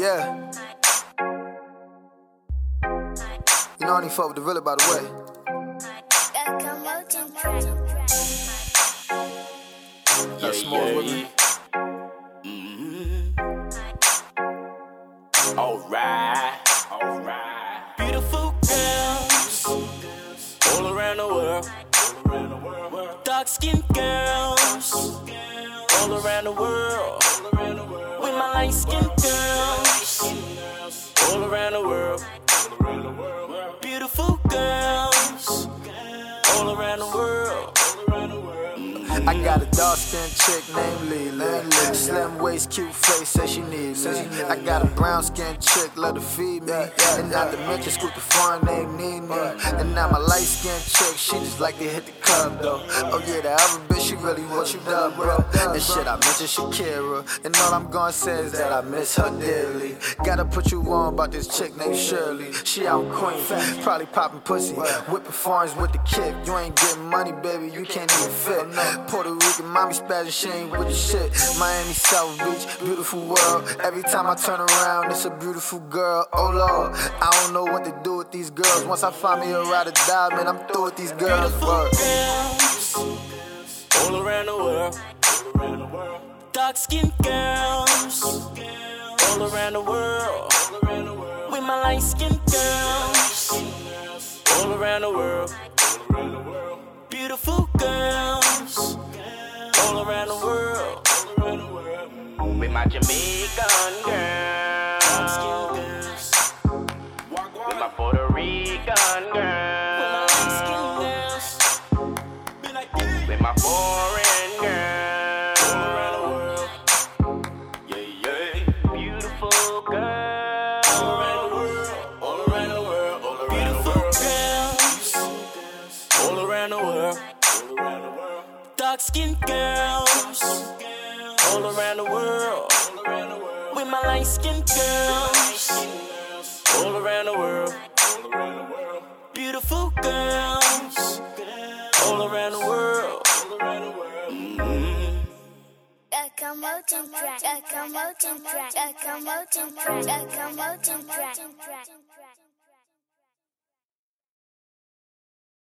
Yeah. You know I only fuck with the villa, by the way. Got small with me. Alright, alright. Beautiful girls all around the world. Dark skinned girls all around the world. With my light skinned girls all around the world. Beautiful girls all around the world. I got a dark skinned chick named Lily. Slim waist, cute face, say she need me. I got a brown skinned chick, let her feed me. And not to mention, scoop the foreign named Nene. And now my light skinned chick, she just like to hit the club though. Oh yeah, the other bitch, she really wants you done, bro. And shit, I mentioned Shakira. And all I'm gonna say is that I miss her dearly. Gotta put you on about this chick named Shirley. She out in Queens, probably popping pussy. Whipping foreigns with the kick. You ain't getting money, baby, you can't even fit. Puerto Rican mommy spazzing, she ain't with the shit. Miami, South Beach, beautiful world. Every time I turn around, it's a beautiful girl. Oh Lord, I don't know what to do with these girls. Once I find me a ride or die, man, I'm through with these girls. Girls all around the world. Dark skinned girls all around the world. With my light skinned girls all around the world. With my Jamaican girls. With my Puerto Rican girls. With my foreign girls. Yeah, yeah. Beautiful girls. All around the world. All around the world. All around the world. girls. All around the world. Dark skinned girls. All around the world. With my light skinned girls. All around the world. Beautiful girls. All around the world. A commotion track, a commotion track, a commotion track, a commotion track.